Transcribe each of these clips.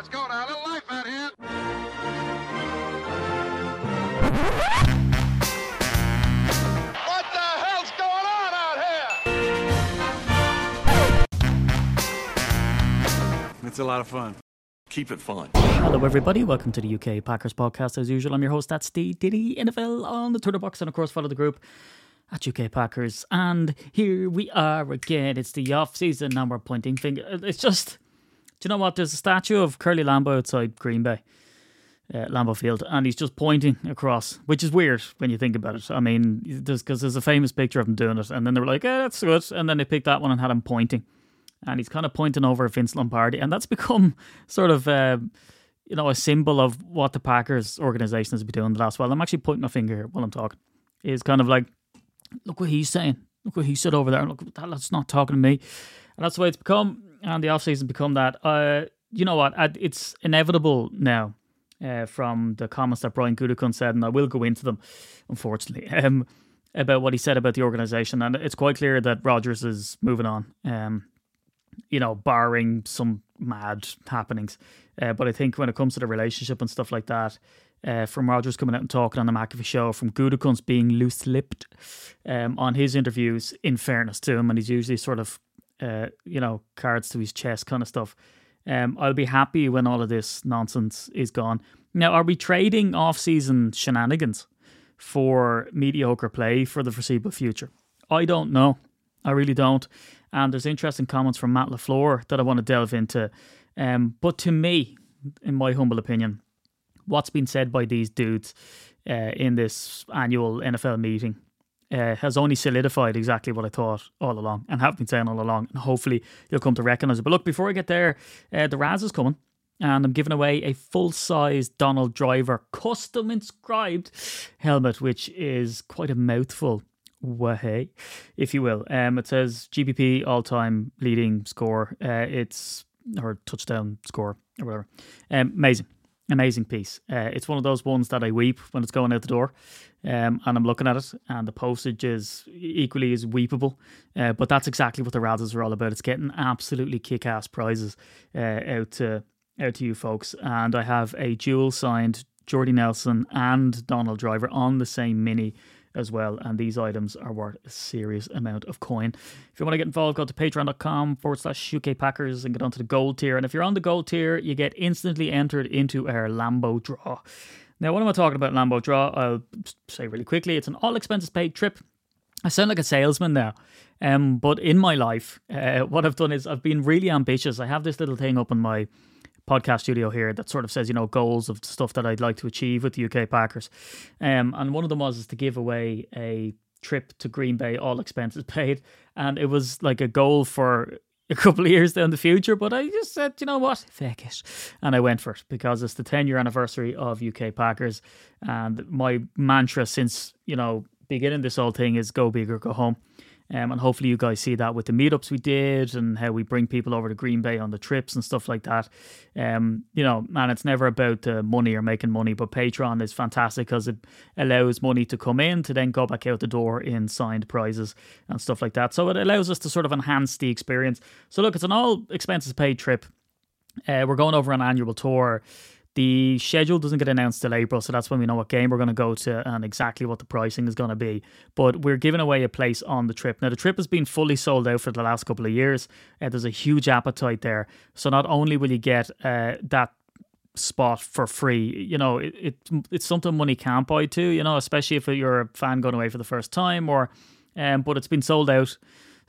Let's go now. A little life out here. What the hell's going on out here? It's a lot of fun. Keep it fun. Hello, everybody. Welcome to the UK Packers podcast. As usual, I'm your host, that's the Diddy NFL on the Twitter box, and of course, follow the group at UK Packers. And here we are again. It's the off season, and we're pointing finger. It's just, do you know what? There's a statue of Curly Lambeau outside Green Bay, uh, Lambeau Field, and he's just pointing across, which is weird when you think about it. I mean, because there's a famous picture of him doing it, and then they were like, "Yeah, that's good," and then they picked that one and had him pointing and he's kind of pointing over Vince Lombardi, and that's become sort of uh, you know a symbol of what the Packers organization has been doing the last while. I'm actually pointing my finger here while I'm talking. Is kind of like, look what he's saying. Look what he said over there. Look, that's not talking to me. And that's the way it's become. And the offseason become that. Uh, you know what? It's inevitable now. Uh, from the comments that Brian Gutekunst said, and I will go into them, unfortunately, um, about what he said about the organization, and it's quite clear that Rodgers is moving on. Um, you know, barring some mad happenings. Uh, but I think when it comes to the relationship and stuff like that, uh, from Rodgers coming out and talking on the McAfee show, from Gutekunst being loose-lipped um, on his interviews, in fairness to him, and he's usually sort of, uh, you know, cards to his chest kind of stuff. Um, I'll be happy when all of this nonsense is gone. Now, are we trading off-season shenanigans for mediocre play for the foreseeable future? I don't know. I really don't. And there's interesting comments from Matt LaFleur that I want to delve into. Um, but to me, in my humble opinion, what's been said by these dudes uh, in this annual NFL meeting uh, has only solidified exactly what I thought all along and have been saying all along. And hopefully you'll come to recognize it. But look, before I get there, uh, the Raz is coming. And I'm giving away a full size Donald Driver custom inscribed helmet, which is quite a mouthful way, if you will. Um, it says GPP all time leading score. Uh, it's or touchdown score or whatever. Um, amazing, amazing piece. Uh, it's one of those ones that I weep when it's going out the door. Um, and I'm looking at it, and the postage is equally as weepable. Uh, but that's exactly what the Razzles are all about. It's getting absolutely kick-ass prizes uh, out to out to you folks. And I have a dual signed Jordy Nelson and Donald Driver on the same mini as well. And these items are worth a serious amount of coin. If you want to get involved, go to patreon.com forward slash UK Packers and get onto the gold tier. And if you're on the gold tier, you get instantly entered into our Lambo draw. Now, what am I talking about, Lambo draw? I'll say really quickly it's an all expenses paid trip. I sound like a salesman now. Um, but in my life, uh, what I've done is I've been really ambitious. I have this little thing up on my podcast studio here that sort of says, you know, goals of stuff that I'd like to achieve with the UK Packers. Um, and one of them was is to give away a trip to Green Bay, all expenses paid. And it was like a goal for a couple of years down the future, but I just said, you know what, feck it. And I went for it because it's the 10 year anniversary of UK Packers. And my mantra since, you know, beginning this whole thing is go big or go home. Um, and hopefully you guys see that with the meetups we did and how we bring people over to Green Bay on the trips and stuff like that. Um, you know, and it's never about the money or making money, but Patreon is fantastic because it allows money to come in to then go back out the door in signed prizes and stuff like that. So it allows us to sort of enhance the experience. So look, it's an all expenses paid trip. Uh, we're going over an annual tour. The schedule doesn't get announced till April, so that's when we know what game we're going to go to and exactly what the pricing is going to be. But we're giving away a place on the trip. Now, the trip has been fully sold out for the last couple of years. Uh, there's a huge appetite there. So not only will you get uh, that spot for free, you know, it, it it's something money can't buy too, you know, especially if you're a fan going away for the first time or, um, but it's been sold out.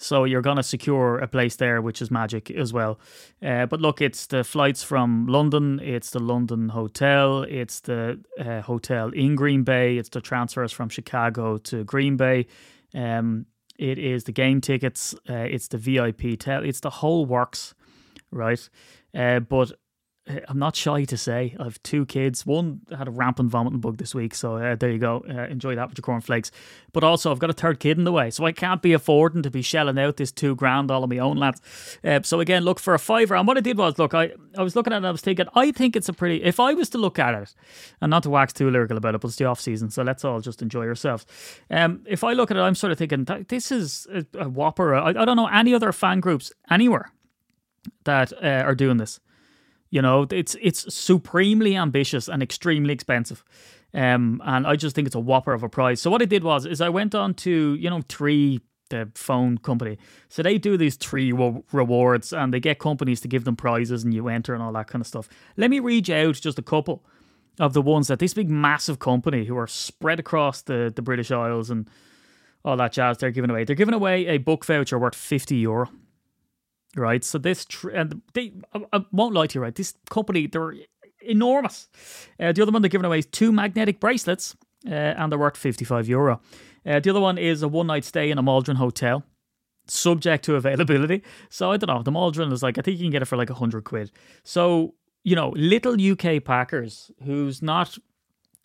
So you're going to secure a place there, which is magic as well. Uh, but look, it's the flights from London, it's the London hotel, it's the uh, hotel in Green Bay, it's the transfers from Chicago to Green Bay. Um, it is the game tickets, uh, it's the VIP tel, it's the whole works, right? Uh, but I'm not shy to say I have two kids. One had a rampant vomiting bug this week, so uh, there you go. Uh, enjoy that with your cornflakes. But also, I've got a third kid in the way, so I can't be affording to be shelling out this two grand all on my own, lads. Uh, so again, look for a fiver. And what I did was, look, I, I was looking at it, I was thinking, I think it's a pretty. If I was to look at it, and not to wax too lyrical about it, but it's the off season, so let's all just enjoy ourselves. Um, if I look at it, I'm sort of thinking this is a, a whopper. I, I don't know any other fan groups anywhere that uh, are doing this You know, it's it's supremely ambitious and extremely expensive. Um, and I just think it's a whopper of a prize. So what I did was, is I went on to you know Three, the phone company. So they do these three rewards, and they get companies to give them prizes, and you enter and all that kind of stuff. Let me read you out just a couple of the ones that this big massive company who are spread across the the British Isles and all that jazz they're giving away. They're giving away a book voucher worth fifty euro. Right, so this tr- and they I, I won't lie to you, right? This company they're enormous. Uh, the other one they're giving away is two magnetic bracelets, uh, and they're worth 55 euro. Uh, the other one is a one night stay in a Maldron hotel, subject to availability. So I don't know. The Maldron is like, I think you can get it for like 100 quid. So, you know, little UK Packers, who's not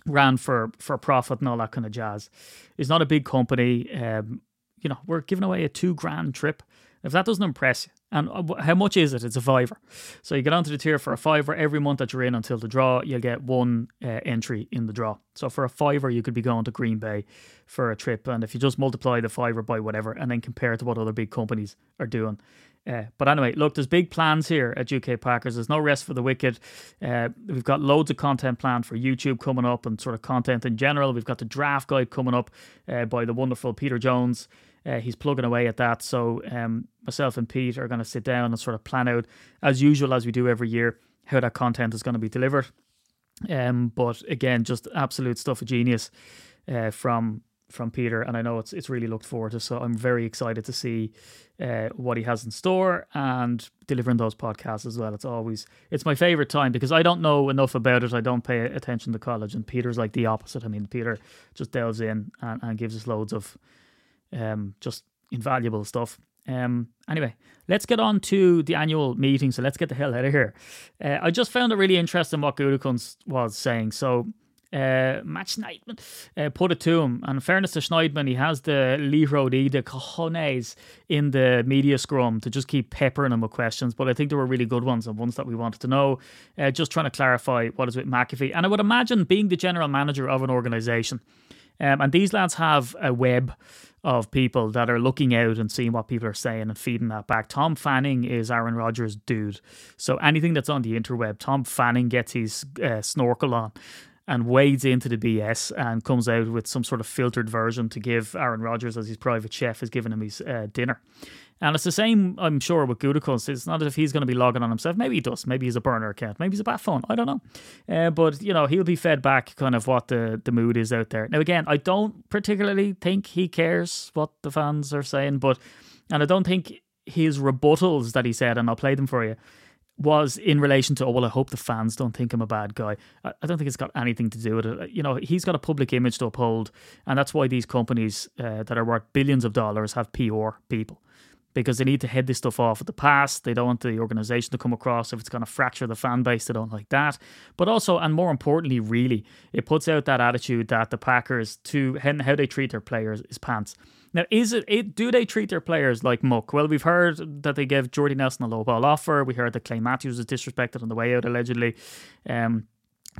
ran for, for profit and all that kind of jazz, is not a big company. Um, you know, we're giving away a two grand trip. If that doesn't impress you, and uh, how much is it? It's a fiver. So you get onto the tier for a fiver every month that you're in until the draw. You'll get one uh, entry in the draw. So for a fiver, you could be going to Green Bay for a trip. And if you just multiply the fiver by whatever and then compare it to what other big companies are doing. Uh, but anyway, look, there's big plans here at UK Packers. There's no rest for the wicked. Uh, we've got loads of content planned for YouTube coming up and sort of content in general. We've got the draft guide coming up uh, by the wonderful Peter Jones. Uh, he's plugging away at that. So um, myself and Pete are going to sit down and sort of plan out, as usual, as we do every year, how that content is going to be delivered. Um, but again, just absolute stuff of genius uh, from from Peter, and I know it's it's really looked forward to. So I'm very excited to see uh, what he has in store and delivering those podcasts as well. It's always it's my favorite time because I don't know enough about it. I don't pay attention to college, and Peter's like the opposite. I mean, Peter just delves in and, and gives us loads of um, just invaluable stuff. Um, anyway, let's get on to the annual meeting. So let's get the hell out of here. Uh, I just found it really interesting what Gutekunst was saying. So uh, Matt Schneidman uh, put it to him. And fairness to Schneidman, he has the Leroy the cojones in the media scrum to just keep peppering him with questions. But I think there were really good ones and ones that we wanted to know. Uh, just trying to clarify what is with McAfee. And I would imagine being the general manager of an organization, um, and these lads have a web of people that are looking out and seeing what people are saying and feeding that back. Tom Fanning is Aaron Rodgers' dude. So anything that's on the interweb, Tom Fanning gets his uh, snorkel on and wades into the BS and comes out with some sort of filtered version to give Aaron Rodgers as his private chef is giving him his uh, dinner. And it's the same, I'm sure, with Gutekunst. It's not as if he's going to be logging on himself. Maybe he does. Maybe he's a burner account. Maybe he's a bat phone. I don't know. Uh, but, you know, he'll be fed back kind of what the, the mood is out there. Now, again, I don't particularly think he cares what the fans are saying, but, and I don't think his rebuttals that he said, and I'll play them for you, was in relation to, oh, well, I hope the fans don't think I'm a bad guy. I, I don't think it's got anything to do with it. You know, he's got a public image to uphold, and that's why these companies uh, that are worth billions of dollars have PR people because they need to head this stuff off at the pass. They don't want the organization to come across if it's going to fracture the fan base. They don't like that. But also, and more importantly, really, it puts out that attitude that the Packers to how they treat their players is pants. Now, is it, it do they treat their players like muck? Well, we've heard that they gave Jordy Nelson a low ball offer. We heard that Clay Matthews was disrespected on the way out, allegedly. Um,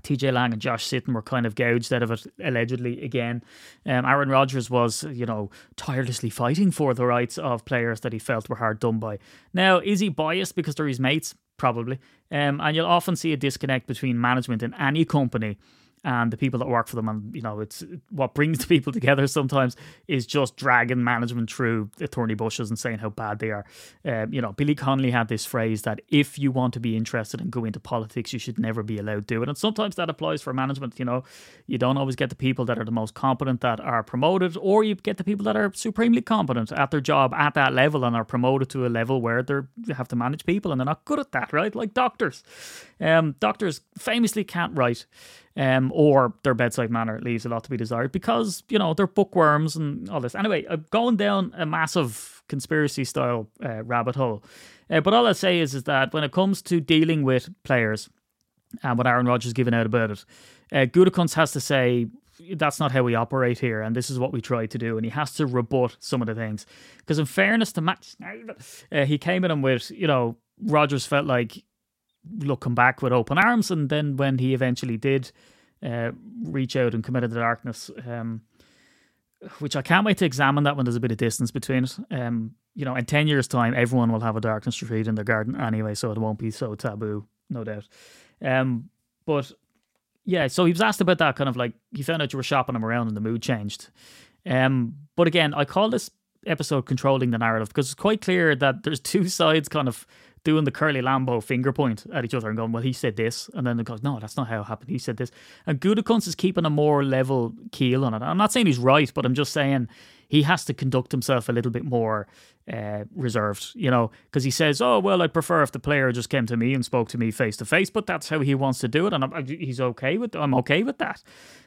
TJ Lang and Josh Sitton were kind of gouged out of it, allegedly, again. Um, Aaron Rodgers was, you know, tirelessly fighting for the rights of players that he felt were hard done by. Now, is he biased because they're his mates? Probably. Um, and you'll often see a disconnect between management in any company and the people that work for them. And, you know, it's what brings the people together sometimes is just dragging management through the thorny bushes and saying how bad they are. Um, you know, Billy Connolly had this phrase that if you want to be interested and go into politics, you should never be allowed to it. And sometimes that applies for management. You know, you don't always get the people that are the most competent that are promoted, or you get the people that are supremely competent at their job at that level and are promoted to a level where they have to manage people and they're not good at that, right? Like doctors. Um, doctors famously can't write um, or their bedside manner leaves a lot to be desired because you know they're bookworms and all this. Anyway, I'm going down a massive conspiracy style uh, rabbit hole, uh, but all I say is is that when it comes to dealing with players, and what Aaron Rodgers given out about it, uh, Gutekunst has to say that's not how we operate here, and this is what we try to do. And he has to rebut some of the things. Because in fairness to Matt, uh, he came in and with, you know, Rodgers felt like looking back with open arms. And then when he eventually did uh, reach out and come out of the darkness, um, which I can't wait to examine that when there's a bit of distance between it. Um, you know, in 10 years' time, everyone will have a darkness retreat in their garden anyway, so it won't be so taboo no doubt. Um, but yeah, so he was asked about that kind of like he found out you were shopping him around and the mood changed. Um, but again, I call this episode controlling the narrative because it's quite clear that there's two sides kind of doing the curly Lambeau finger point at each other and going, well, he said this. And then it goes, no, that's not how it happened. He said this. And Gutekunst is keeping a more level keel on it. I'm not saying he's right, but I'm just saying he has to conduct himself a little bit more uh, reserved, you know, because he says, oh, well, I'd prefer if the player just came to me and spoke to me face to face, but that's how he wants to do it. And I'm, he's okay with I'm okay with that.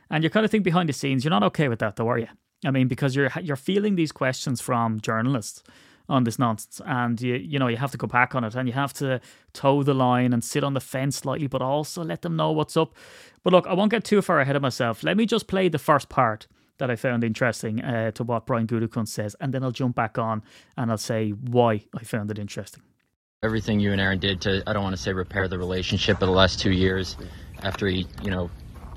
And you kind of think behind the scenes, you're not okay with that, though, are you? I mean, because you're you're feeling these questions from journalists on this nonsense, and you you know you have to go back on it, and you have to toe the line and sit on the fence slightly, but also let them know what's up. But look, I won't get too far ahead of myself. Let me just play the first part that I found interesting uh, to what Brian Gutekunst says, and then I'll jump back on and I'll say why I found it interesting. Everything you and Aaron did to, I don't want to say repair the relationship, but the last two years after he, you know,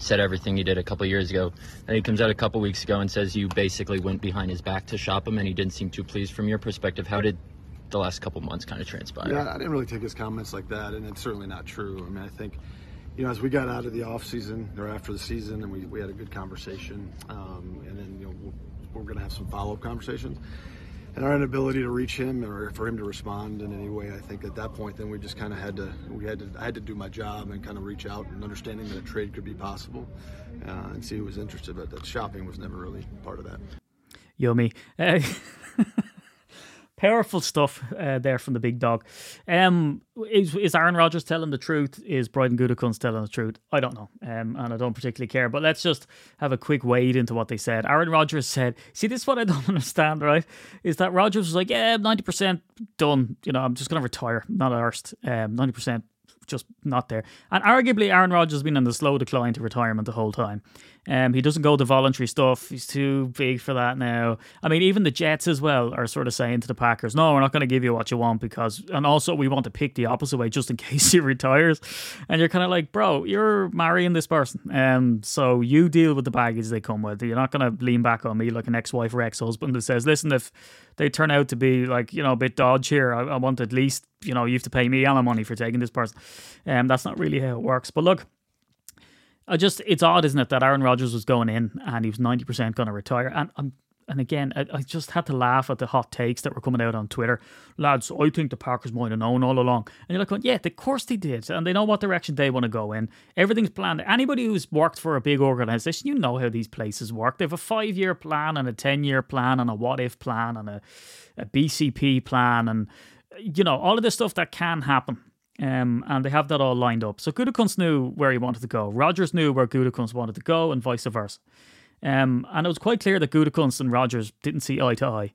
said everything he did a couple years ago. And he comes out a couple weeks ago and says you basically went behind his back to shop him, and he didn't seem too pleased. From your perspective, how did the last couple months kind of transpire? Yeah, I didn't really take his comments like that, and it's certainly not true. I mean, I think, you know, as we got out of the off season or after the season, and we, we had a good conversation, um, and then you know we're, we're going to have some follow up conversations and our inability to reach him or for him to respond in any way, I think at that point, then we just kind of had to, we had to, I had to do my job and kind of reach out and understanding that a trade could be possible uh, and see who was interested. But that shopping was never really part of that. Yummy. Uh, powerful stuff uh, there from the big dog. Um, is, is Aaron Rodgers telling the truth? Is Brian Gutekunst telling the truth? I don't know, um, and I don't particularly care. But let's just have a quick wade into what they said. Aaron Rodgers said, "See, this is what I don't understand. Right? Is that Rodgers was like, yeah, ninety percent done. You know, I'm just gonna retire. Not arsed. Um, ninety percent." Just not there, and arguably Aaron Rodgers has been on the slow decline to retirement the whole time. Um, he doesn't go to voluntary stuff. He's too big for that now. I mean, even the Jets as well are sort of saying to the Packers, "No, we're not going to give you what you want because," and also we want to pick the opposite way just in case he retires. And you're kind of like, bro, you're marrying this person, um, so you deal with the baggage they come with. You're not going to lean back on me like an ex-wife or ex-husband that says, "Listen, if they turn out to be like you know a bit dodge here, I, I want at least you know you have to pay me a lot money for taking this person." Um, that's not really how it works. But look. I just it's odd, isn't it, that Aaron Rodgers was going in and he was ninety percent going to retire, and I'm and again, I, I, just had to laugh at the hot takes that were coming out on Twitter. Lads, I think the Packers might have known all along. And you're like, well, yeah, of course they did. And they know what direction they want to go in. Everything's planned. Anybody who's worked for a big organization, you know how these places work. They have a five year plan and a 10 year plan and a what if plan and a, a BCP plan and, you know, all of the stuff that can happen. Um, and they have that all lined up. So Gutekunst knew where he wanted to go. Rodgers knew where Gutekunst wanted to go, and vice versa. Um, and it was quite clear that Gutekunst and Rodgers didn't see eye to eye.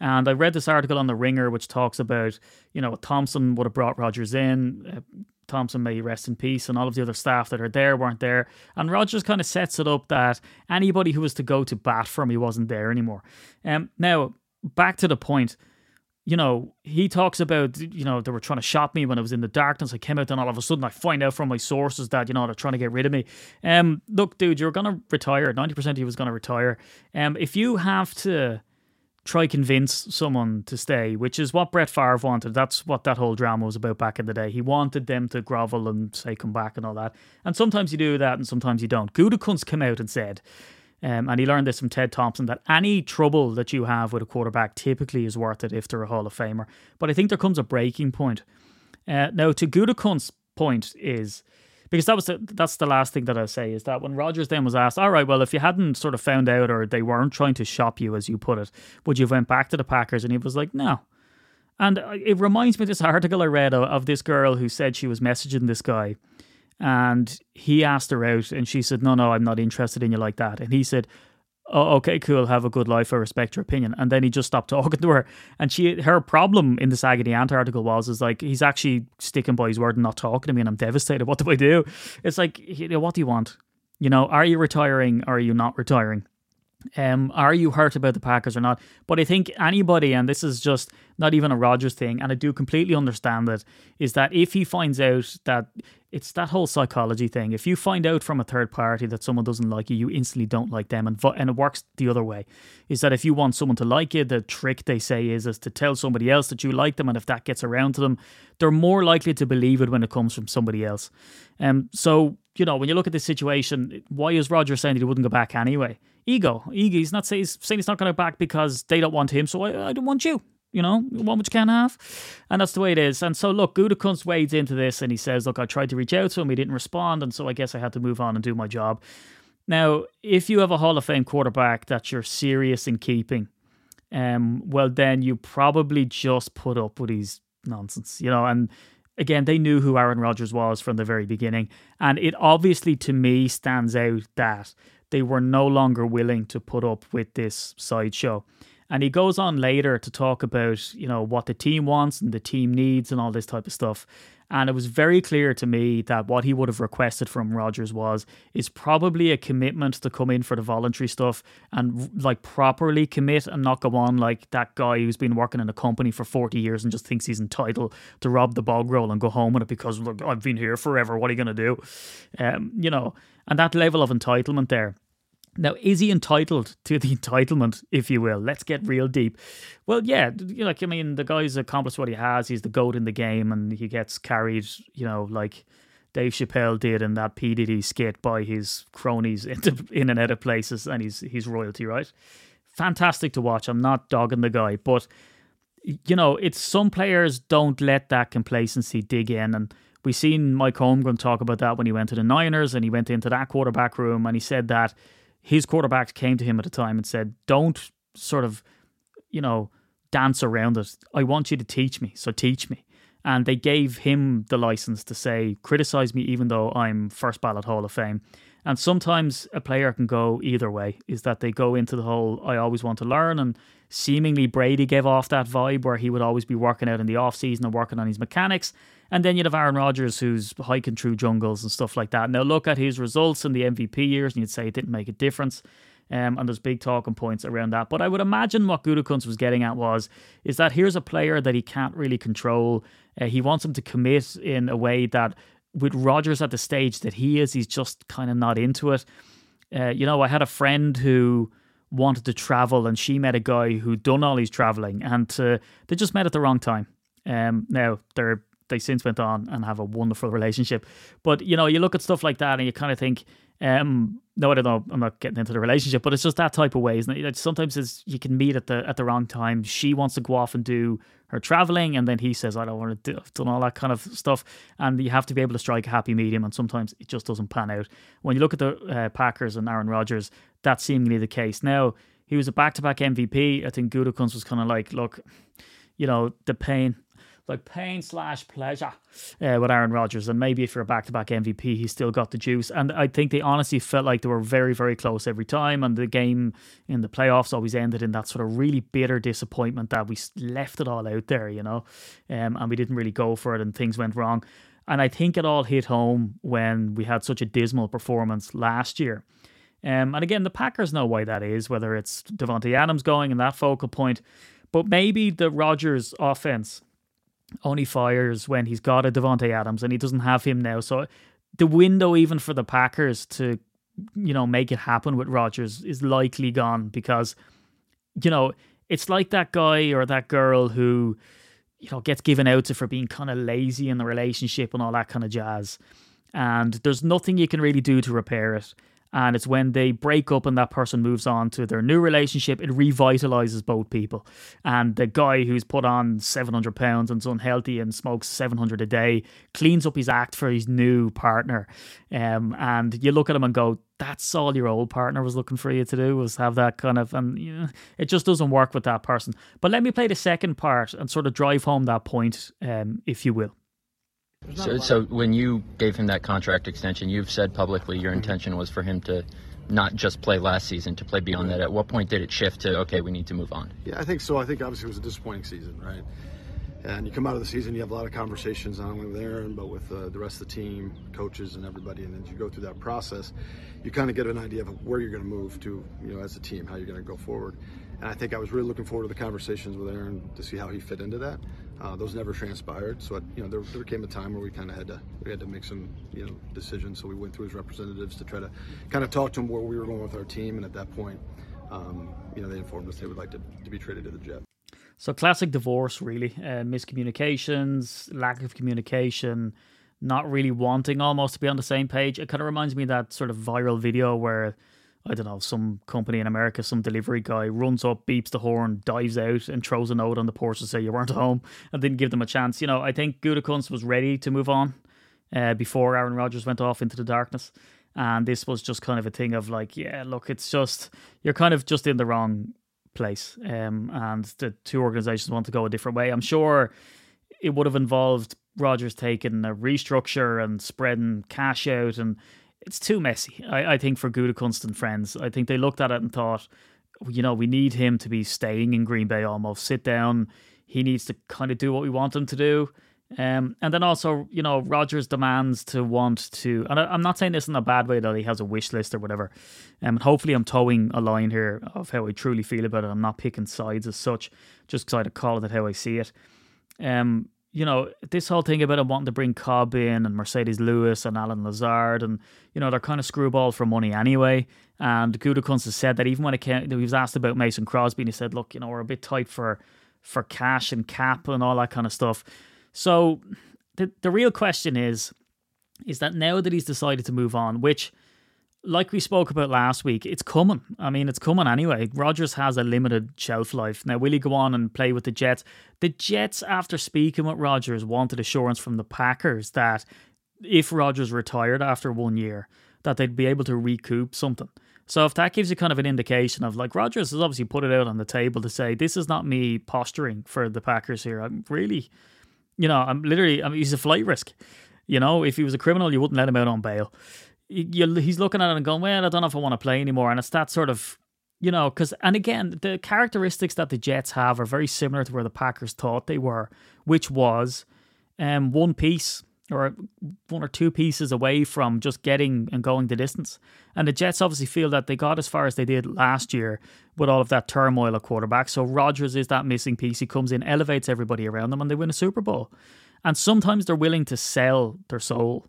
And I read this article on the Ringer, which talks about, you know, Thompson would have brought Rodgers in. Uh, Thompson may rest in peace, and all of the other staff that are there weren't there. And Rodgers kind of sets it up that anybody who was to go to bat for him, he wasn't there anymore. Um, now, back to the point you know, he talks about, you know, they were trying to shop me when I was in the darkness. I came out and all of a sudden I find out from my sources that, you know, they're trying to get rid of me. Um, look, dude, you're going to retire. 90% of you was going to retire. Um, if you have to try convince someone to stay, which is what Brett Favre wanted. That's what that whole drama was about back in the day. He wanted them to grovel and say come back and all that. And sometimes you do that and sometimes you don't. Gutekunst came out and said, um, and he learned this from Ted Thompson that any trouble that you have with a quarterback typically is worth it if they're a Hall of Famer. But I think there comes a breaking point. Uh, now, to Gutekunst's point is because that was the, that's the last thing that I say is that when Rodgers then was asked, all right, well, if you hadn't sort of found out or they weren't trying to shop you, as you put it, would you have went back to the Packers? And he was like, no. And uh, it reminds me of this article I read of, of this girl who said she was messaging this guy and he asked her out, and she said, No, no, I'm not interested in you like that. And he said, Oh, okay, cool. Have a good life. I respect your opinion. And then he just stopped talking to her. And she, her problem in this Agony Ant article was, is like he's actually sticking by his word and not talking to me, and I'm devastated. What do I do? It's like, you know, what do you want? You know, are you retiring or are you not retiring? Um, are you hurt about the Packers or not? But I think anybody, and this is just not even a Rodgers thing, and I do completely understand it, is that if he finds out that it's that whole psychology thing. If you find out from a third party that someone doesn't like you, you instantly don't like them, and and it works the other way. Is that if you want someone to like you, the trick they say is is to tell somebody else that you like them, and if that gets around to them, they're more likely to believe it when it comes from somebody else. Um, so you know when you look at this situation, why is Roger saying he wouldn't go back anyway? Ego, ego. He's not saying he's saying he's not going to back because they don't want him, so I, I don't want you you know, one which can have. And that's the way it is. And so, look, Gutekunst wades into this and he says, look, I tried to reach out to him, he didn't respond, and so I guess I had to move on and do my job. Now, if you have a Hall of Fame quarterback that you're serious in keeping, um, well, then you probably just put up with his nonsense, you know, and again, they knew who Aaron Rodgers was from the very beginning. And it obviously, to me, stands out that they were no longer willing to put up with this sideshow. And he goes on later to talk about, you know, what the team wants and the team needs and all this type of stuff. And it was very clear to me that what he would have requested from Rodgers was is probably a commitment to come in for the voluntary stuff and like properly commit and not go on like that guy who's been working in a company for 40 years and just thinks he's entitled to rob the bog roll and go home with it because look, I've been here forever. What are you going to do? Um, you know, and that level of entitlement there now, is he entitled to the entitlement, if you will? Let's get real deep. Well, yeah, you know, like I mean, the guy's accomplished what he has. He's the goat in the game, and he gets carried, you know, like Dave Chappelle did in that PDD skit by his cronies into, in and out of places, and he's he's royalty, right? Fantastic to watch. I'm not dogging the guy, but you know, it's some players don't let that complacency dig in, and We've seen Mike Holmgren talk about that when he went to the Niners, and he went into that quarterback room, and he said that his quarterbacks came to him at a time and said, Don't sort of, you know, dance around it. I want you to teach me, so teach me. And they gave him the license to say, criticize me even though I'm first ballot Hall of Fame. And sometimes a player can go either way, is that they go into the whole I always want to learn and seemingly Brady gave off that vibe where he would always be working out in the off season and working on his mechanics. And then you'd have Aaron Rodgers who's hiking through jungles and stuff like that. Now look at his results in the MVP years and you'd say it didn't make a difference. Um, and there's big talking points around that. But I would imagine what Gutekunst was getting at was is that here's a player that he can't really control. Uh, he wants him to commit in a way that with Rodgers at the stage that he is, he's just kind of not into it. Uh, you know, I had a friend who wanted to travel and she met a guy who'd done all his traveling and uh, they just met at the wrong time. Um, now they're they since went on and have a wonderful relationship. But you know, you look at stuff like that and you kind of think, um, no, I don't know. I'm not getting into the relationship, but it's just that type of way, isn't it? Sometimes it's, you can meet at the at the wrong time. She wants to go off and do her traveling, and then he says, "I don't want to do." Done all that kind of stuff, and you have to be able to strike a happy medium. And sometimes it just doesn't pan out. When you look at the uh, Packers and Aaron Rodgers, that's seemingly the case. Now he was a back-to-back MVP. I think Gutekunst was kind of like, look, you know, the pain like pain slash pleasure uh, with Aaron Rodgers. And maybe if you're a back to back MVP, he's still got the juice. And I think they honestly felt like they were very, very close every time. And the game in the playoffs always ended in that sort of really bitter disappointment that we left it all out there, you know, um, and we didn't really go for it and things went wrong. And I think it all hit home when we had such a dismal performance last year. Um, and again, the Packers know why that is, whether it's Davante Adams going and that focal point, but maybe the Rodgers offense only fires when he's got a Davante Adams and he doesn't have him now. So the window even for the Packers to you know make it happen with Rodgers is likely gone because you know it's like that guy or that girl who you know gets given out to for being kind of lazy in the relationship and all that kind of jazz and there's nothing you can really do to repair it and it's when they break up and that person moves on to their new relationship it revitalizes both people. And the guy who's put on 700 pounds and's unhealthy and smokes 700 a day cleans up his act for his new partner. Um, and you look at him and go that's all your old partner was looking for you to do was have that kind of and you know, it just doesn't work with that person. But let me play the second part and sort of drive home that point um, if you will so, so when you gave him that contract extension, you've said publicly your intention was for him to not just play last season, to play beyond that. At what point did it shift to okay, we need to move on? Yeah, I think so. I think obviously it was a disappointing season, right? And you come out of the season, you have a lot of conversations not only with Aaron but with uh, the rest of the team, coaches, and everybody. And as you go through that process, you kind of get an idea of where you're going to move to, you know, as a team, how you're going to go forward. and I think I was really looking forward to the conversations with Aaron to see how he fit into that. Uh, those never transpired, so you know there, there came a time where we kind of had to we had to make some you know decisions. So we went through his representatives to try to kind of talk to him where we were going with our team, and at that point, um, you know they informed us they would like to, to be traded to the Jets. So classic divorce, really. Uh, miscommunications, lack of communication, not really wanting almost to be on the same page. It kind of reminds me of that sort of viral video where I don't know, some company in America, some delivery guy runs up, beeps the horn, dives out, and throws a note on the porch to say you weren't home and didn't give them a chance. You know, I think Gutekunst was ready to move on uh, before Aaron Rodgers went off into the darkness. And this was just kind of a thing of like, yeah, look, it's just, you're kind of just in the wrong place. Um, and the two organizations want to go a different way. I'm sure it would have involved Rodgers taking a restructure and spreading cash out and it's too messy. I, I think for Gutekunst and friends, I think they looked at it and thought, you know, we need him to be staying in Green Bay almost. Sit down. He needs to kind of do what we want him to do. Um, and then also, you know, Rodgers demands to want to, and I, am not saying this in a bad way that he has a wish list or whatever. Um, and hopefully, I'm toeing a line here of how I truly feel about it. I'm not picking sides as such, just because I call it how I see it. Um, you know, this whole thing about him wanting to bring Cobb in and Marcedes Lewis and Allen Lazard, and, you know, they're kind of screwball for money anyway. And Gutekunst has said that even when it came, he was asked about Mason Crosby, and he said, look, you know, we're a bit tight for for cash and cap and all that kind of stuff. So the the real question is, is that now that he's decided to move on, which like we spoke about last week, it's coming. I mean, it's coming anyway. Rodgers has a limited shelf life. Now, will he go on and play with the Jets? The Jets, after speaking with Rodgers, wanted assurance from the Packers that if Rodgers retired after one year, that they'd be able to recoup something. So if that gives you kind of an indication of like Rodgers has obviously put it out on the table to say this is not me posturing for the Packers here. I'm really, you know, I'm literally, I mean, he's a flight risk. You know, if he was a criminal, you wouldn't let him out on bail he's looking at it and going, well, I don't know if I want to play anymore. And it's that sort of, you know, because, and again, the characteristics that the Jets have are very similar to where the Packers thought they were, which was um, one piece or one or two pieces away from just getting and going the distance. And the Jets obviously feel that they got as far as they did last year with all of that turmoil at quarterback. So Rodgers is that missing piece. He comes in, elevates everybody around them, and they win a Super Bowl. And sometimes they're willing to sell their soul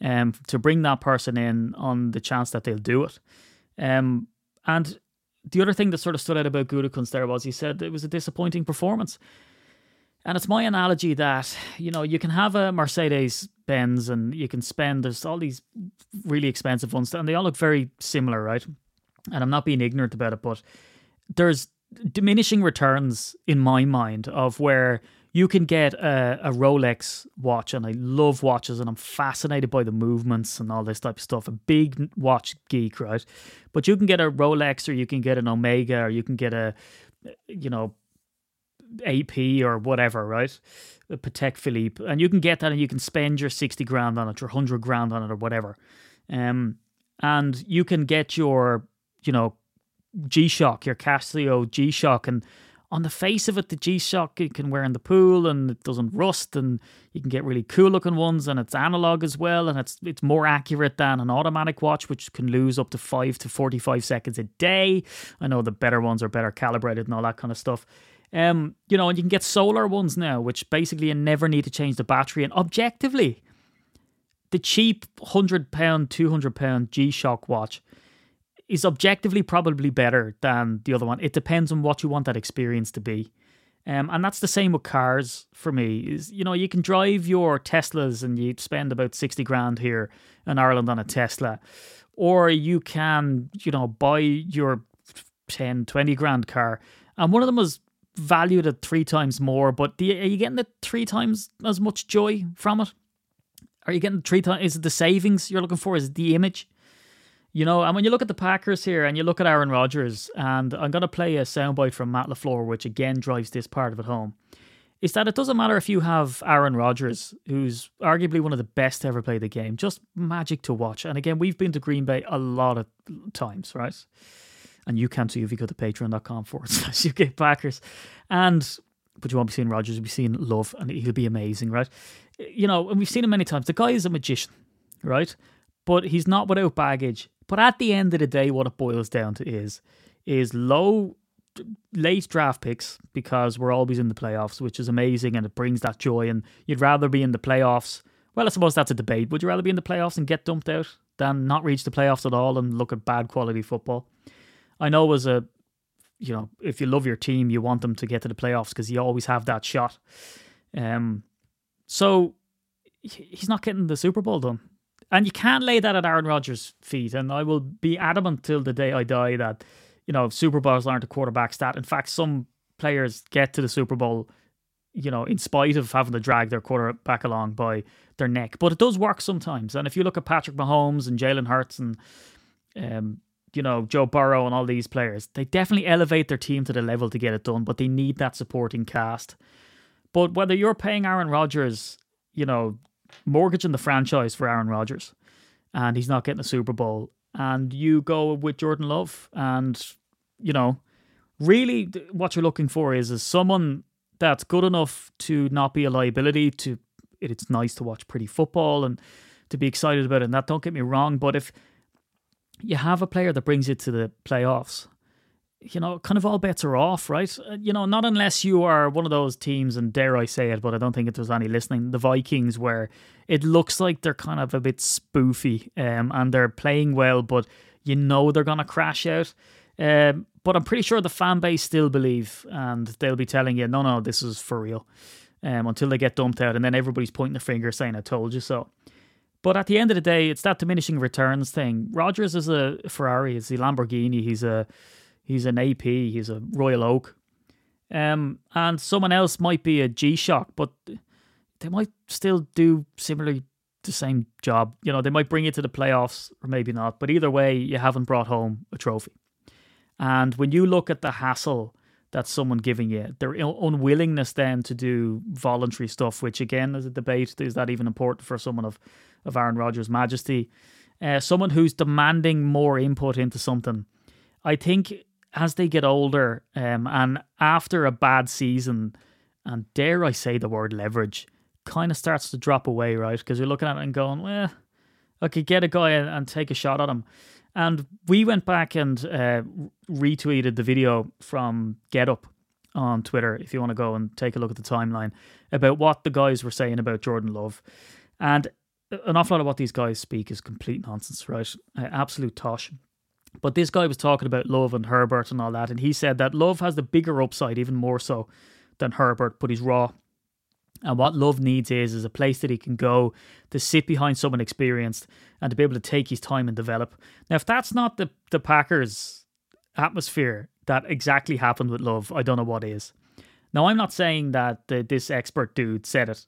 um, to bring that person in on the chance that they'll do it. Um, and the other thing that sort of stood out about Gutekunst there was he said it was a disappointing performance. And it's my analogy that, you know, you can have a Mercedes Benz and you can spend, there's all these really expensive ones, and they all look very similar, right? And I'm not being ignorant about it, but there's diminishing returns in my mind of where you can get a, a, Rolex watch, and I love watches, and I'm fascinated by the movements and all this type of stuff. A big watch geek, right? But you can get a Rolex, or you can get an Omega, or you can get a, you know, AP or whatever, right? A Patek Philippe, and you can get that, and you can spend your sixty grand on it, or hundred grand on it, or whatever. Um, and you can get your, you know, G Shock, your Casio G Shock, and on the face of it, the G Shock you can wear in the pool and it doesn't rust, and you can get really cool looking ones, and it's analog as well, and it's it's more accurate than an automatic watch, which can lose up to five to forty five seconds a day. I know the better ones are better calibrated and all that kind of stuff. Um, you know, and you can get solar ones now, which basically you never need to change the battery. And objectively, the cheap hundred pound, two hundred pound G Shock watch is objectively probably better than the other one. It depends on what you want that experience to be. Um, and that's the same with cars for me. Is you know you can drive your Teslas and you spend about sixty grand here in Ireland on a Tesla, or you can you know buy your 10, 20 grand car, and one of them was valued at three times more. But you, are you getting the three times as much joy from it? Are you getting three times? Is it the savings you're looking for? Is it the image? You know, and when you look at the Packers here and you look at Aaron Rodgers, and I'm going to play a soundbite from Matt LaFleur, which again drives this part of it home, is that it doesn't matter if you have Aaron Rodgers, who's arguably one of the best to ever play the game, just magic to watch. And again, we've been to Green Bay a lot of times, right? And you can too if you go to patreon.com forward slash UK Packers. And, but you won't be seeing Rodgers, you'll be seeing Love, and he'll be amazing, right? You know, and we've seen him many times. The guy is a magician, right? But he's not without baggage but at the end of the day, what it boils down to is is low late draft picks because we're always in the playoffs, which is amazing and it brings that joy. And you'd rather be in the playoffs. Well, I suppose that's a debate. Would you rather be in the playoffs and get dumped out than not reach the playoffs at all and look at bad quality football? I know as a, you know, if you love your team, you want them to get to the playoffs because you always have that shot. Um, so he's not getting the Super Bowl done. And you can't lay that at Aaron Rodgers' feet. And I will be adamant till the day I die that, you know, Super Bowls aren't a quarterback stat. In fact, some players get to the Super Bowl, you know, in spite of having to drag their quarterback along by their neck. But it does work sometimes. And if you look at Patrick Mahomes and Jalen Hurts and, um, you know, Joe Burrow and all these players, they definitely elevate their team to the level to get it done, but they need that supporting cast. But whether you're paying Aaron Rodgers, you know, mortgaging the franchise for Aaron Rodgers and he's not getting a Super Bowl, and you go with Jordan Love, and you know, really what you're looking for is is someone that's good enough to not be a liability. To it's nice to watch pretty football and to be excited about it. And that don't get me wrong, but if you have a player that brings you to the playoffs you know, kind of all bets are off, right? Uh, you know, not unless you are one of those teams, and dare I say it, but I don't think if there's any listening, the Vikings, where it looks like they're kind of a bit spoofy um, and they're playing well, but you know they're going to crash out. Um, but I'm pretty sure the fan base still believe, and they'll be telling you, no, no, this is for real um, until they get dumped out, and then everybody's pointing the finger saying, I told you so. But at the end of the day, it's that diminishing returns thing. Rodgers is a Ferrari, he's a Lamborghini, he's a He's an AP. He's a Royal Oak. Um, and someone else might be a G Shock, but they might still do similarly the same job. You know, they might bring you to the playoffs or maybe not. But either way, you haven't brought home a trophy. And when you look at the hassle that someone giving you, their unwillingness then to do voluntary stuff, which again is a debate. Is that even important for someone of, of Aaron Rodgers' majesty? Uh, someone who's demanding more input into something. I think as they get older, um, and after a bad season, and dare I say the word leverage, kind of starts to drop away, right? Because you're looking at it and going, well, I could get a guy and, and take a shot at him. And we went back and uh, retweeted the video from Get Up on Twitter, if you want to go and take a look at the timeline, about what the guys were saying about Jordan Love. And an awful lot of what these guys speak is complete nonsense, right? Uh, absolute tosh. But this guy was talking about Love and Herbert and all that, and he said that Love has the bigger upside, even more so than Herbert, but he's raw. And what Love needs is is a place that he can go to sit behind someone experienced and to be able to take his time and develop. Now, if that's not the the Packers atmosphere that exactly happened with Love, I don't know what is. Now, I'm not saying that this expert dude said it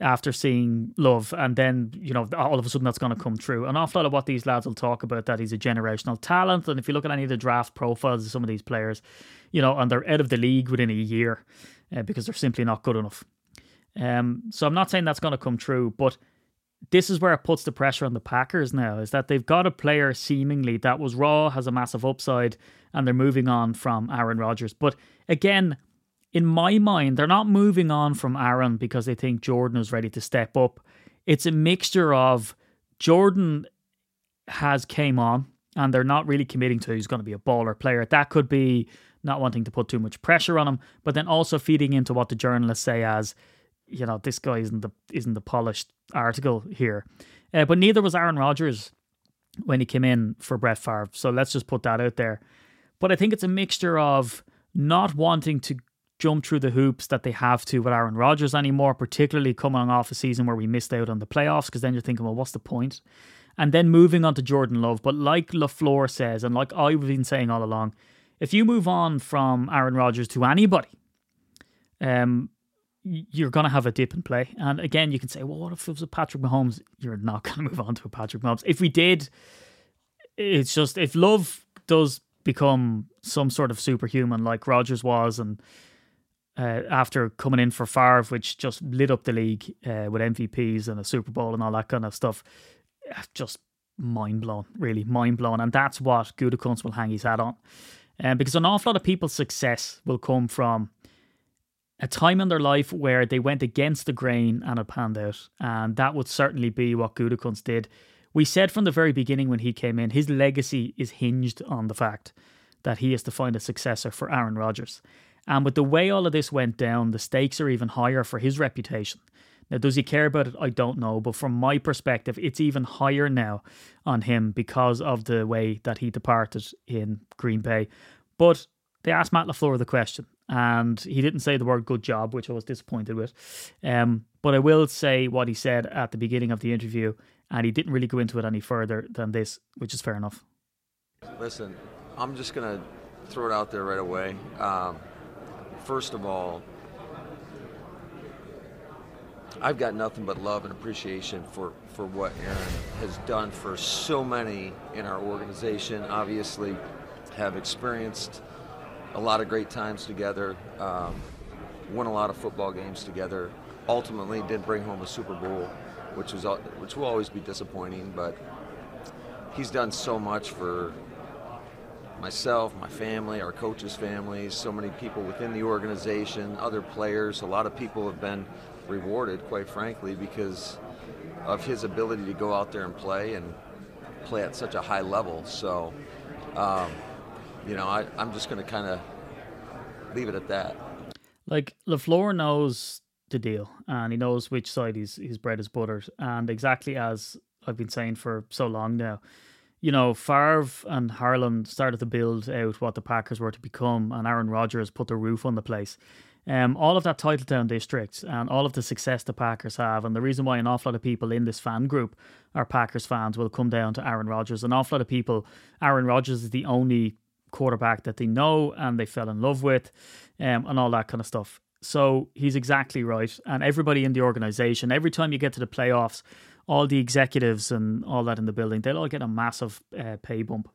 after seeing Love, and then you know all of a sudden that's going to come true. An awful lot of what these lads will talk about that he's a generational talent, and if you look at any of the draft profiles of some of these players, you know, and they're out of the league within a year uh, because they're simply not good enough. Um, so I'm not saying that's going to come true, but this is where it puts the pressure on the Packers now is that they've got a player seemingly that was raw, has a massive upside, and they're moving on from Aaron Rodgers. But again, in my mind, they're not moving on from Aaron because they think Jordan is ready to step up. It's a mixture of Jordan has came on and they're not really committing to who's going to be a baller player. That could be not wanting to put too much pressure on him, but then also feeding into what the journalists say as, you know, this guy isn't the isn't the polished article here. Uh, but neither was Aaron Rodgers when he came in for Brett Favre. So let's just put that out there. But I think it's a mixture of not wanting to jump through the hoops that they have to with Aaron Rodgers anymore, particularly coming off a season where we missed out on the playoffs, because then you're thinking, well, what's the point? And then moving on to Jordan Love. But like LaFleur says, and like I've been saying all along, if you move on from Aaron Rodgers to anybody, um, you're going to have a dip in play. And again, you can say, well, what if it was a Patrick Mahomes? You're not going to move on to a Patrick Mahomes. If we did, it's just, if Love does become some sort of superhuman like Rodgers was and uh, after coming in for Favre, which just lit up the league uh, with MVPs and a Super Bowl and all that kind of stuff. Just mind blown, really mind blown. And that's what Gutekunst will hang his hat on. Um, because an awful lot of people's success will come from a time in their life where they went against the grain and it panned out. And that would certainly be what Gutekunst did. We said from the very beginning when he came in, his legacy is hinged on the fact that he has to find a successor for Aaron Rodgers. And with the way all of this went down, the stakes are even higher for his reputation. Now, does he care about it? I don't know. But from my perspective, it's even higher now on him because of the way that he departed in Green Bay. But they asked Matt LaFleur the question, and he didn't say the word good job, which I was disappointed with. Um, but I will say what he said at the beginning of the interview, and he didn't really go into it any further than this, which is fair enough. Listen, I'm just going to throw it out there right away. Um, first of all, I've got nothing but love and appreciation for, for what Aaron has done for so many in our organization. Obviously, have experienced a lot of great times together, um, won a lot of football games together. Ultimately, did bring home a Super Bowl, which was which will always be disappointing. But he's done so much for myself, my family, our coaches' families, so many people within the organization, other players. A lot of people have been rewarded, quite frankly, because of his ability to go out there and play and play at such a high level. So, um, you know, I, I'm just going to kind of leave it at that. Like LaFleur knows the deal, and he knows which side his his bread is buttered, and exactly as I've been saying for so long now. You know, Favre and Harlan started to build out what the Packers were to become, and Aaron Rodgers put the roof on the place. Um, all of that title Titletown district and all of the success the Packers have, and the reason why an awful lot of people in this fan group are Packers fans will come down to Aaron Rodgers. An awful lot of people, Aaron Rodgers is the only quarterback that they know and they fell in love with, um, and all that kind of stuff. So he's exactly right. And everybody in the organization, every time you get to the playoffs, all the executives and all that in the building, they'll all get a massive uh, pay bump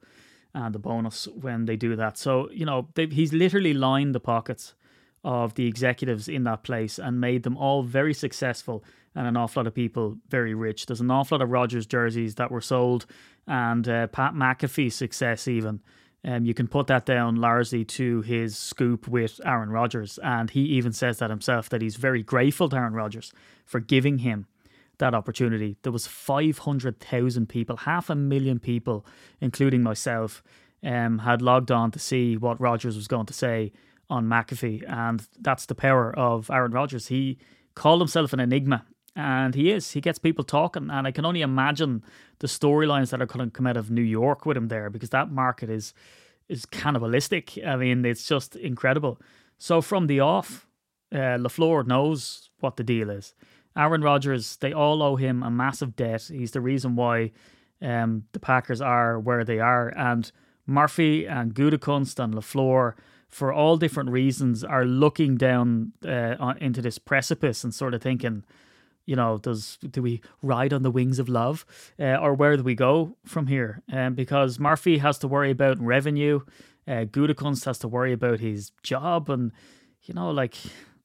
and a bonus when they do that. So, you know, he's literally lined the pockets of the executives in that place and made them all very successful and an awful lot of people very rich. There's an awful lot of Rodgers jerseys that were sold and uh, Pat McAfee's success even. Um, you can put that down largely to his scoop with Aaron Rodgers, and he even says that himself that he's very grateful to Aaron Rodgers for giving him that opportunity. There was five hundred thousand people, half a million people, including myself, um, had logged on to see what Rodgers was going to say on McAfee, and that's the power of Aaron Rodgers. He called himself an enigma, and he is. He gets people talking, and I can only imagine the storylines that are going to come out of New York with him there, because that market is is cannibalistic. I mean, it's just incredible. So from the off, uh, LaFleur knows what the deal is. Aaron Rodgers, they all owe him a massive debt. He's the reason why um, the Packers are where they are, and Murphy and Gutekunst and LaFleur for all different reasons, are looking down uh, into this precipice and sort of thinking, you know, does do we ride on the wings of love, uh, or where do we go from here? Um, because Murphy has to worry about revenue, uh, has to worry about his job, and you know, like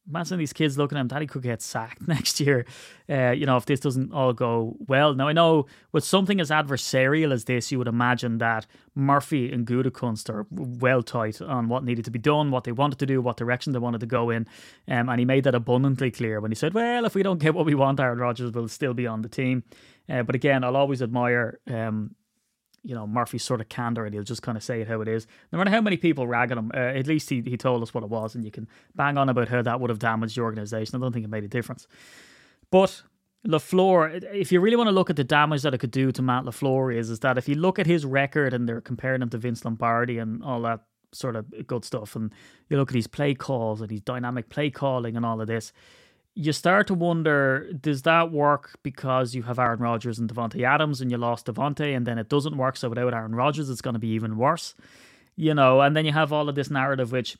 imagine these kids looking at him, Daddy could get sacked next year, uh, you know, if this doesn't all go well. Now, I know with something as adversarial as this, you would imagine that Murphy and Gutekunst are well tight on what needed to be done, what they wanted to do, what direction they wanted to go in. Um, and he made that abundantly clear when he said, well, if we don't get what we want, Aaron Rodgers will still be on the team. Uh, but again, I'll always admire um, you know Murphy's sort of candor, and he'll just kind of say it how it is. No matter how many people rag on him, uh, at least he he told us what it was, and you can bang on about how that would have damaged the organization. I don't think it made a difference. But LaFleur, if you really want to look at the damage that it could do to Matt LaFleur, is is that if you look at his record and they're comparing him to Vince Lombardi and all that sort of good stuff, and you look at his play calls and his dynamic play calling and all of this you start to wonder does that work because you have Aaron Rodgers and Davante Adams and you lost Davante and then it doesn't work so without Aaron Rodgers it's going to be even worse? You know and then you have all of this narrative which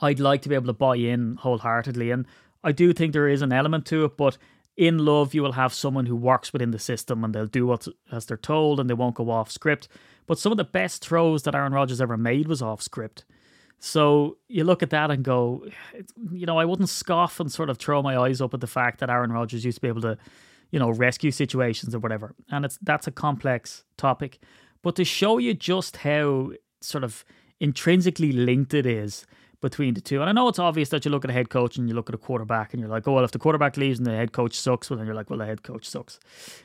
I'd like to be able to buy in wholeheartedly and I do think there is an element to it but in love you will have someone who works within the system and they'll do what as they're told and they won't go off script. But some of the best throws that Aaron Rodgers ever made was off script so you look at that and go, you know, I wouldn't scoff and sort of throw my eyes up at the fact that Aaron Rodgers used to be able to, you know, rescue situations or whatever. And it's that's a complex topic. But to show you just how sort of intrinsically linked it is between the two. And I know it's obvious that you look at a head coach and you look at a quarterback and you're like, oh, well, if the quarterback leaves and the head coach sucks, well, then you're like, well, the head coach sucks.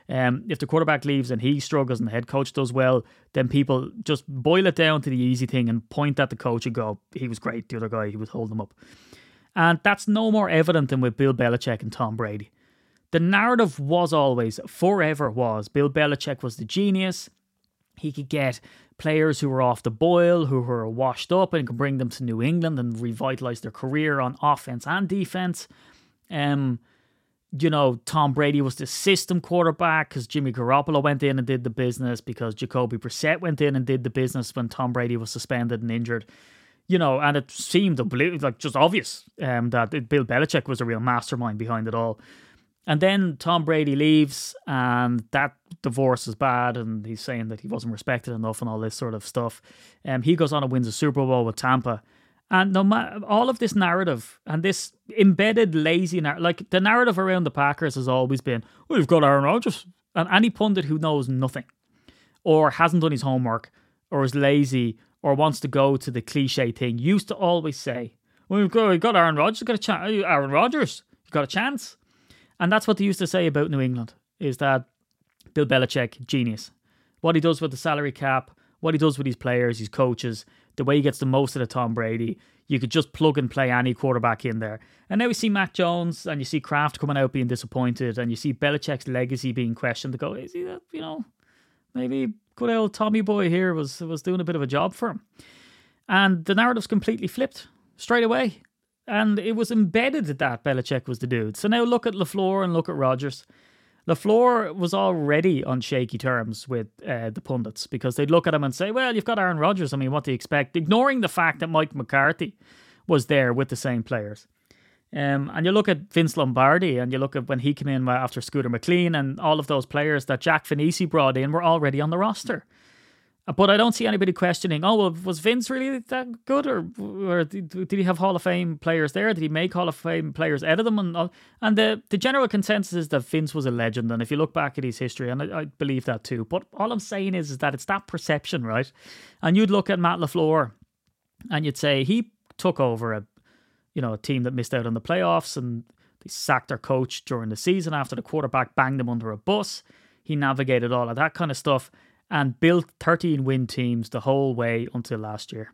Um, if the quarterback leaves and he struggles and the head coach does well, then people just boil it down to the easy thing and point at the coach and go, he was great. The other guy, he was holding them up. And that's no more evident than with Bill Belichick and Tom Brady. The narrative was always, forever was, Bill Belichick was the genius. He could get players who were off the boil, who were washed up, and could bring them to New England and revitalize their career on offense and defense. Um, you know, Tom Brady was the system quarterback because Jimmy Garoppolo went in and did the business, because Jacoby Brissett went in and did the business when Tom Brady was suspended and injured. You know, and it seemed like just obvious um, that Bill Belichick was a real mastermind behind it all. And then Tom Brady leaves, and that divorce is bad, and he's saying that he wasn't respected enough and all this sort of stuff. Um, he goes on and wins a Super Bowl with Tampa. And no all of this narrative and this embedded lazy narrative, like the narrative around the Packers has always been, we've got Aaron Rodgers. And any pundit who knows nothing or hasn't done his homework or is lazy or wants to go to the cliche thing used to always say, we've got, we've got Aaron Rodgers, got a chance. Aaron Rodgers, you got a chance. And that's what they used to say about New England is that Bill Belichick, genius. What he does with the salary cap, what he does with his players, his coaches, the way he gets the most out of Tom Brady, you could just plug and play any quarterback in there. And now we see Mac Jones and you see Kraft coming out being disappointed and you see Belichick's legacy being questioned to go, is he that, you know, maybe good old Tommy boy here was was doing a bit of a job for him. And the narrative's completely flipped straight away. And it was embedded that Belichick was the dude. So now look at LaFleur and look at Rodgers. LaFleur was already on shaky terms with uh, the pundits because they'd look at him and say, well, you've got Aaron Rodgers. I mean, what do you expect? Ignoring the fact that Mike McCarthy was there with the same players. Um, and you look at Vince Lombardi and you look at when he came in after Scooter McLean and all of those players that Jack Vainisi brought in were already on the roster. But I don't see anybody questioning. Oh, well, was Vince really that good, or or did he have Hall of Fame players there? Did he make Hall of Fame players out of them? And all? and the the general consensus is that Vince was a legend. And if you look back at his history, and I, I believe that too. But all I'm saying is, is that it's that perception, right? And you'd look at Matt LaFleur, and you'd say he took over a you know a team that missed out on the playoffs, and they sacked their coach during the season after the quarterback banged them under a bus. He navigated all of that kind of stuff and built 13 win teams the whole way until last year.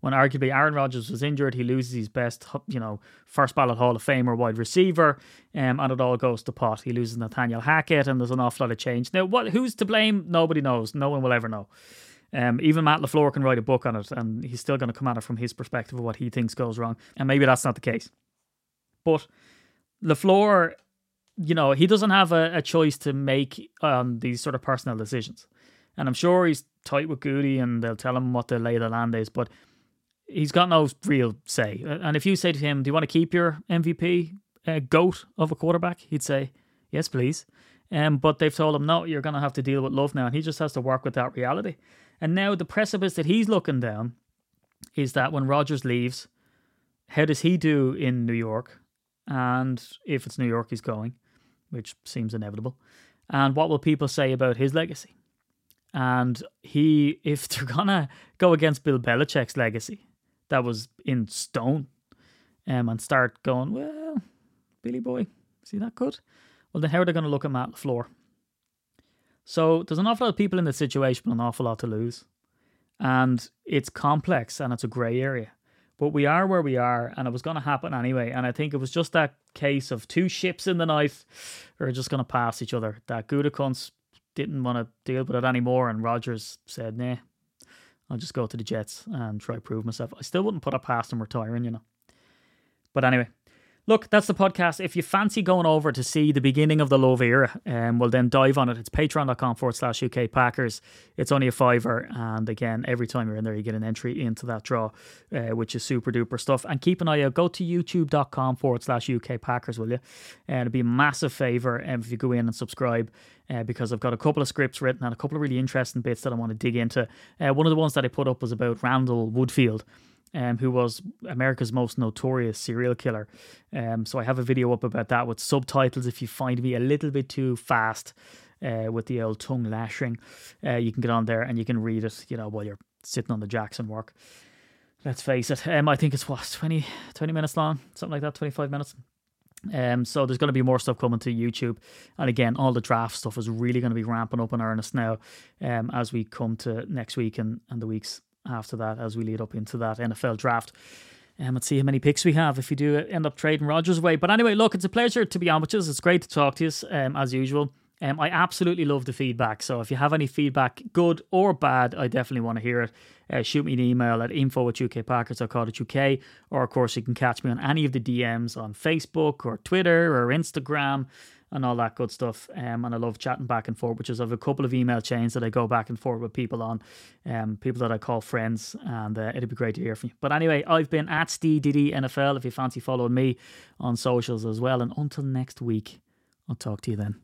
When arguably Aaron Rodgers was injured, he loses his best, you know, first ballot Hall of Famer wide receiver, um, and it all goes to pot. He loses Nathaniel Hackett, and there's an awful lot of change. Now, what who's to blame? Nobody knows. No one will ever know. Um, even Matt LaFleur can write a book on it, and he's still going to come at it from his perspective of what he thinks goes wrong. And maybe that's not the case. But LaFleur, you know, he doesn't have a, a choice to make on these sort of personal decisions. And I'm sure he's tight with Goody and they'll tell him what the lay of the land is, but he's got no real say. And if you say to him, Do you want to keep your MVP uh, goat of a quarterback? He'd say, Yes, please. Um, but they've told him, No, you're going to have to deal with love now. And he just has to work with that reality. And now the precipice that he's looking down is that when Rodgers leaves, how does he do in New York? And if it's New York he's going, which seems inevitable. And what will people say about his legacy? And he, if they're gonna go against Bill Belichick's legacy, that was in stone, um, and start going, well, Billy Boy, is he that good? Well, then how are they going to look at Matt LaFleur? So there's an awful lot of people in this situation, an awful lot to lose. And it's complex and it's a grey area. But we are where we are, and it was going to happen anyway. And I think it was just that case of two ships in the night are just going to pass each other. That Gutekunst didn't want to deal with it anymore, and Rodgers said, "Nah, I'll just go to the Jets and try to prove myself." I still wouldn't put it past him retiring, you know. But anyway, look, that's the podcast. If you fancy going over to see the beginning of the Love era, um, well, then dive on it. It's patreon.com forward slash UK Packers. It's only a fiver. And again, every time you're in there, you get an entry into that draw, uh, which is super duper stuff. And keep an eye out. Go to youtube.com forward slash UK Packers, will you? And it'd be a massive favor um, if you go in and subscribe. Uh, because I've got a couple of scripts written and a couple of really interesting bits that I want to dig into. Uh, one of the ones that I put up was about Randall Woodfield, um, who was America's most notorious serial killer. Um, so I have a video up about that with subtitles. If you find me a little bit too fast uh, with the old tongue lashing, uh, you can get on there and you can read it, you know, while you're sitting on the Jackson work. let's face it. Um, I think it's what 20, 20 minutes long, something like that, twenty five minutes. Um, so there's going to be more stuff coming to YouTube, and again, all the draft stuff is really going to be ramping up in earnest now, um, as we come to next week and, and the weeks after that, as we lead up into that NFL draft. Um, let's see how many picks we have if we do end up trading Rodgers away. But anyway, look, it's a pleasure to be on with you. It's great to talk to you um, as usual. Um, I absolutely love the feedback. So if you have any feedback, good or bad, I definitely want to hear it. Uh, shoot me an email at info at ukpackers.co.uk or of course you can catch me on any of the DMs on Facebook or Twitter or Instagram and all that good stuff. Um, and I love chatting back and forth, which is have a couple of email chains that I go back and forth with people on, um, people that I call friends, and uh, it'd be great to hear from you. But anyway, I've been at NFL if you fancy following me on socials as well. And until next week, I'll talk to you then.